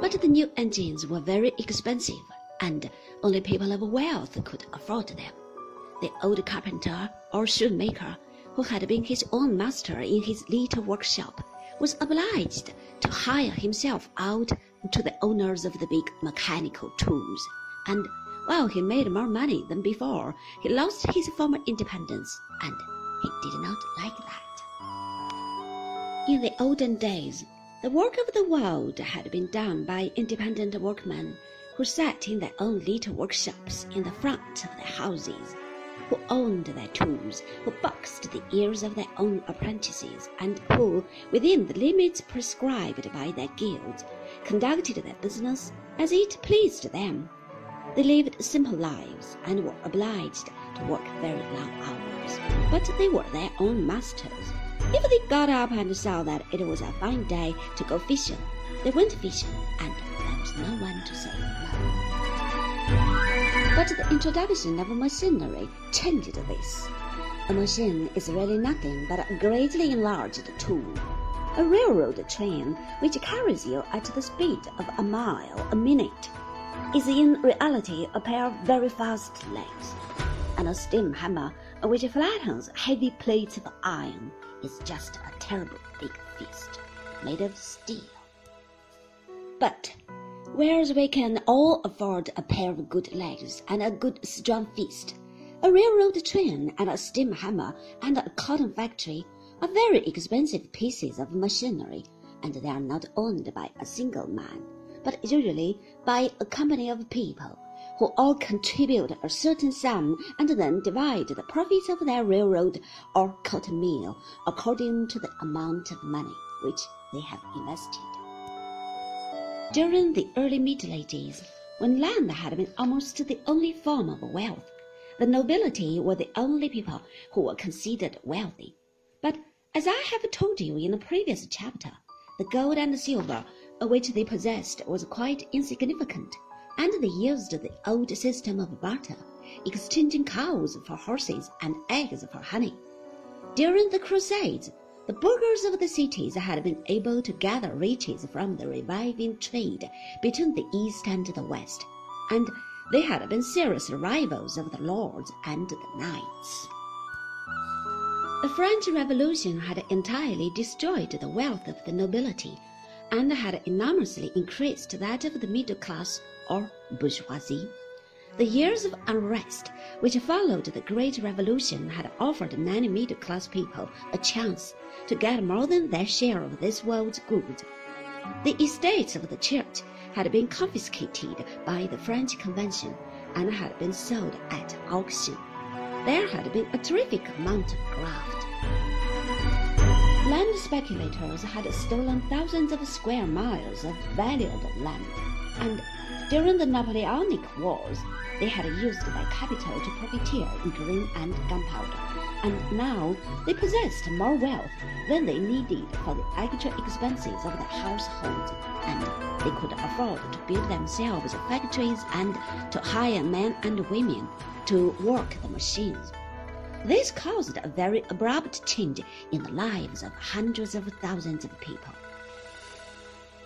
But the new engines were very expensive, and only people of wealth could afford them. The old carpenter or shoemaker, who had been his own master in his little workshop, was obliged to hire himself out to the owners of the big mechanical tools, and while he made more money than before, he lost his former independence, and he did not like that. In the olden days, the work of the world had been done by independent workmen who sat in their own little workshops in the front of their houses, who owned their tools, who boxed the ears of their own apprentices, and who, within the limits prescribed by their guilds, conducted their business as it pleased them. They lived simple lives and were obliged to work very long hours, but they were their own masters. If they got up and saw that it was a fine day to go fishing, they went fishing, and there was no one to say no. But the introduction of machinery changed this. A machine is really nothing but a greatly enlarged tool. A railroad train, which carries you at the speed of a mile a minute, is in reality a pair of very fast legs, and a steam hammer which flattens heavy plates of iron is just a terrible big fist made of steel. But whereas we can all afford a pair of good legs and a good strong fist, a railroad train and a steam hammer and a cotton factory are very expensive pieces of machinery, and they are not owned by a single man, but usually by a company of people who all contribute a certain sum and then divide the profits of their railroad or cotton mill according to the amount of money which they have invested. During the early Middle Ages, when land had been almost the only form of wealth, the nobility were the only people who were considered wealthy. But as I have told you in the previous chapter, the gold and silver which they possessed was quite insignificant and they used the old system of barter, exchanging cows for horses and eggs for honey. During the Crusades, the burghers of the cities had been able to gather riches from the reviving trade between the East and the West, and they had been serious rivals of the lords and the knights. The French Revolution had entirely destroyed the wealth of the nobility and had enormously increased that of the middle class or bourgeoisie. The years of unrest which followed the Great Revolution had offered many middle class people a chance to get more than their share of this world's good. The estates of the church had been confiscated by the French Convention and had been sold at auction. There had been a terrific amount of graft. Land speculators had stolen thousands of square miles of valuable land, and during the Napoleonic Wars, they had used their capital to profiteer in grain and gunpowder, and now they possessed more wealth than they needed for the actual expenses of their households, and they could afford to build themselves factories and to hire men and women to work the machines. This caused a very abrupt change in the lives of hundreds of thousands of people.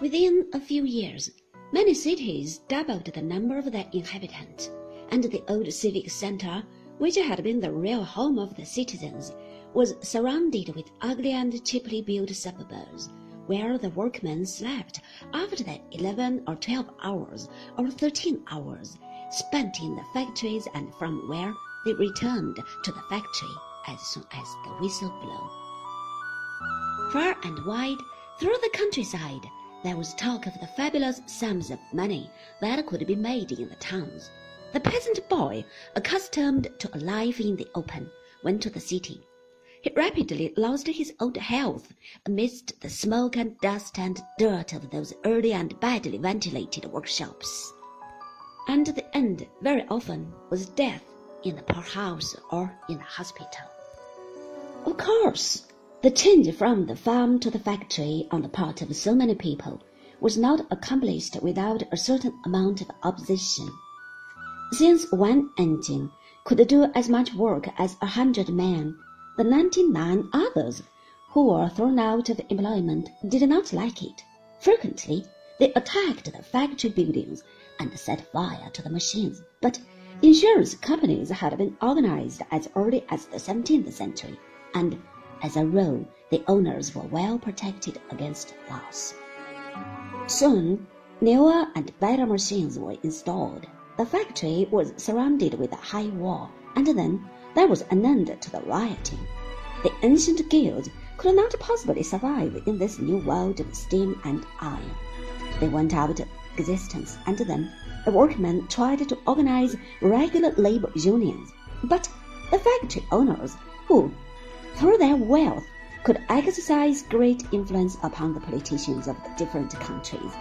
Within a few years, Many cities doubled the number of their inhabitants, and the old civic center, which had been the real home of the citizens, was surrounded with ugly and cheaply built suburbs, where the workmen slept after their eleven or twelve hours or thirteen hours spent in the factories and from where they returned to the factory as soon as the whistle blew. Far and wide, through the countryside, there was talk of the fabulous sums of money that could be made in the towns. The peasant boy, accustomed to a life in the open, went to the city. He rapidly lost his old health amidst the smoke and dust and dirt of those early and badly ventilated workshops. And the end, very often, was death in the poorhouse or in the hospital. Of course, the change from the farm to the factory on the part of so many people was not accomplished without a certain amount of opposition. Since one engine could do as much work as a hundred men, the ninety-nine others who were thrown out of employment did not like it. Frequently, They attacked the factory buildings and set fire to the machines. But insurance companies had been organized as early as the 17th century, and as a rule, the owners were well protected against loss. Soon, newer and better machines were installed. The factory was surrounded with a high wall, and then there was an end to the rioting. The ancient guilds could not possibly survive in this new world of steam and iron. They went out of existence, and then the workmen tried to organize regular labor unions. But the factory owners, who, through their wealth, could exercise great influence upon the politicians of the different countries,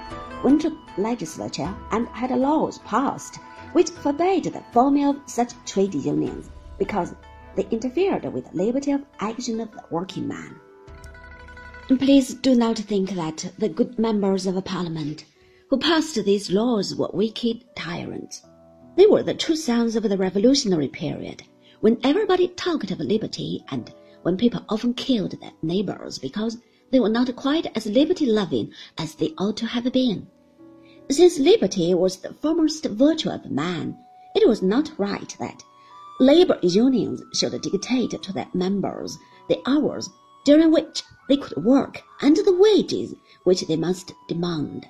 went to legislature and had laws passed which forbade the forming of such trade unions because they interfered with the liberty of action of the working man. Please do not think that the good members of Parliament who passed these laws were wicked tyrants. They were the true sons of the revolutionary period, when everybody talked of liberty and when people often killed their neighbors because they were not quite as liberty loving as they ought to have been. Since liberty was the foremost virtue of man, it was not right that labor unions should dictate to their members the hours during which they could work and the wages which they must demand.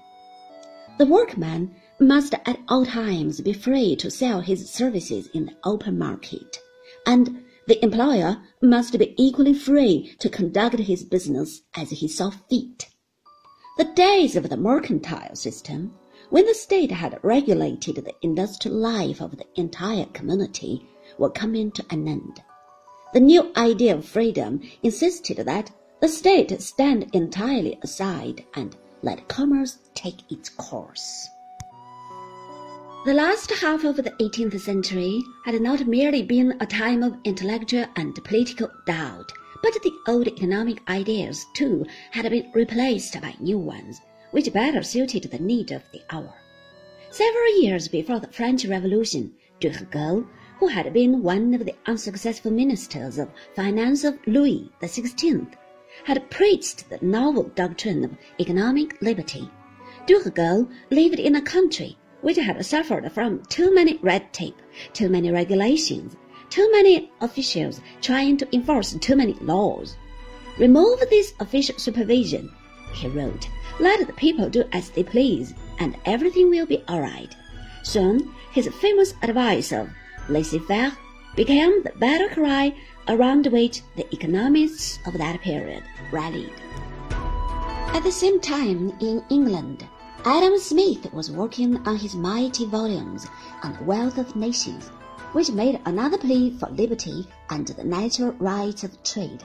The workman must at all times be free to sell his services in the open market, and the employer must be equally free to conduct his business as he saw fit. The days of the mercantile system when the state had regulated the industrial life of the entire community, were coming to an end. The new idea of freedom insisted that the state stand entirely aside and let commerce take its course. The last half of the 18th century had not merely been a time of intellectual and political doubt, but the old economic ideas too had been replaced by new ones which better suited the need of the hour. Several years before the French Revolution, Turgot, who had been one of the unsuccessful ministers of finance of Louis XVI, had preached the novel doctrine of economic liberty. Turgot lived in a country which had suffered from too many red tape, too many regulations, too many officials trying to enforce too many laws. Remove this official supervision, he wrote, let the people do as they please, and everything will be all right. Soon, his famous advice of laissez-faire became the battle cry around which the economists of that period rallied. At the same time, in England, Adam Smith was working on his mighty volumes on the wealth of nations, which made another plea for liberty and the natural rights of trade.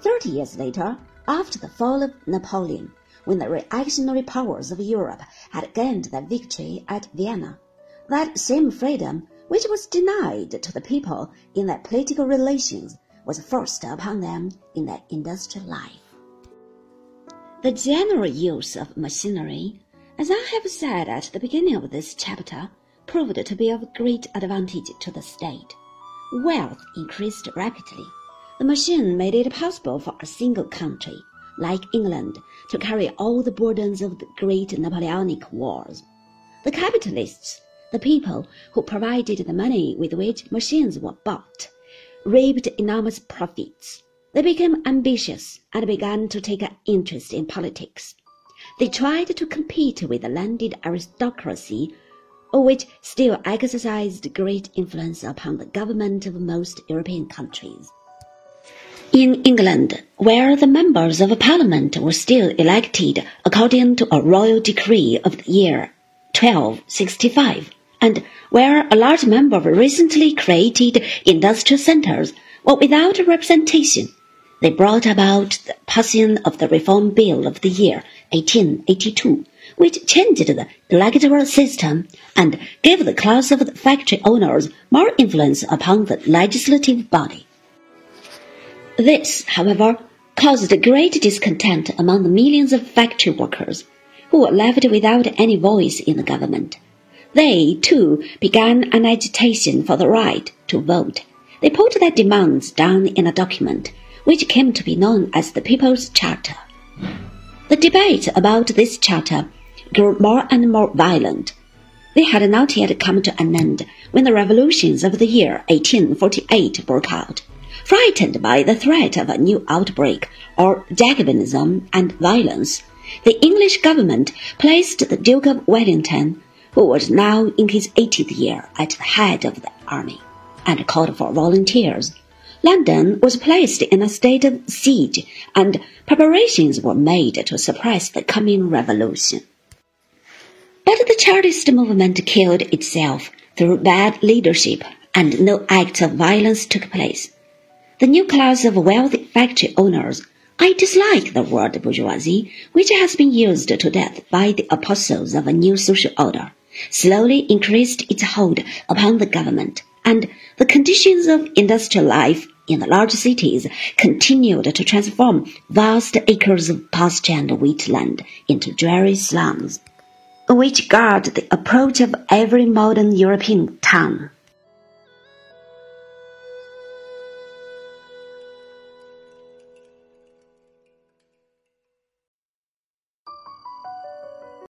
Thirty years later, after the fall of Napoleon, when the reactionary powers of Europe had gained their victory at Vienna. That same freedom which was denied to the people in their political relations was forced upon them in their industrial life. The general use of machinery, as I have said at the beginning of this chapter, proved to be of great advantage to the state. Wealth increased rapidly. The machine made it possible for a single country like England, to carry all the burdens of the great Napoleonic wars. The capitalists, the people who provided the money with which machines were bought, reaped enormous profits. They became ambitious and began to take an interest in politics. They tried to compete with the landed aristocracy, which still exercised great influence upon the government of most European countries. In England, where the members of Parliament were still elected according to a royal decree of the year 1265, and where a large number of recently created industrial centres were without representation, they brought about the passing of the Reform Bill of the year 1882, which changed the electoral system and gave the class of the factory owners more influence upon the legislative body. This, however, caused great discontent among the millions of factory workers who were left without any voice in the government. They, too, began an agitation for the right to vote. They put their demands down in a document which came to be known as the People's Charter. The debate about this charter grew more and more violent. They had not yet come to an end when the revolutions of the year 1848 broke out. Frightened by the threat of a new outbreak or Jacobinism and violence, the English government placed the Duke of Wellington, who was now in his 80th year, at the head of the army, and called for volunteers. London was placed in a state of siege, and preparations were made to suppress the coming revolution. But the Chartist movement killed itself through bad leadership, and no acts of violence took place. The new class of wealthy factory owners I dislike the word bourgeoisie, which has been used to death by the apostles of a new social order, slowly increased its hold upon the government, and the conditions of industrial life in the large cities continued to transform vast acres of pasture and wheatland into dreary slums, which guard the approach of every modern European town.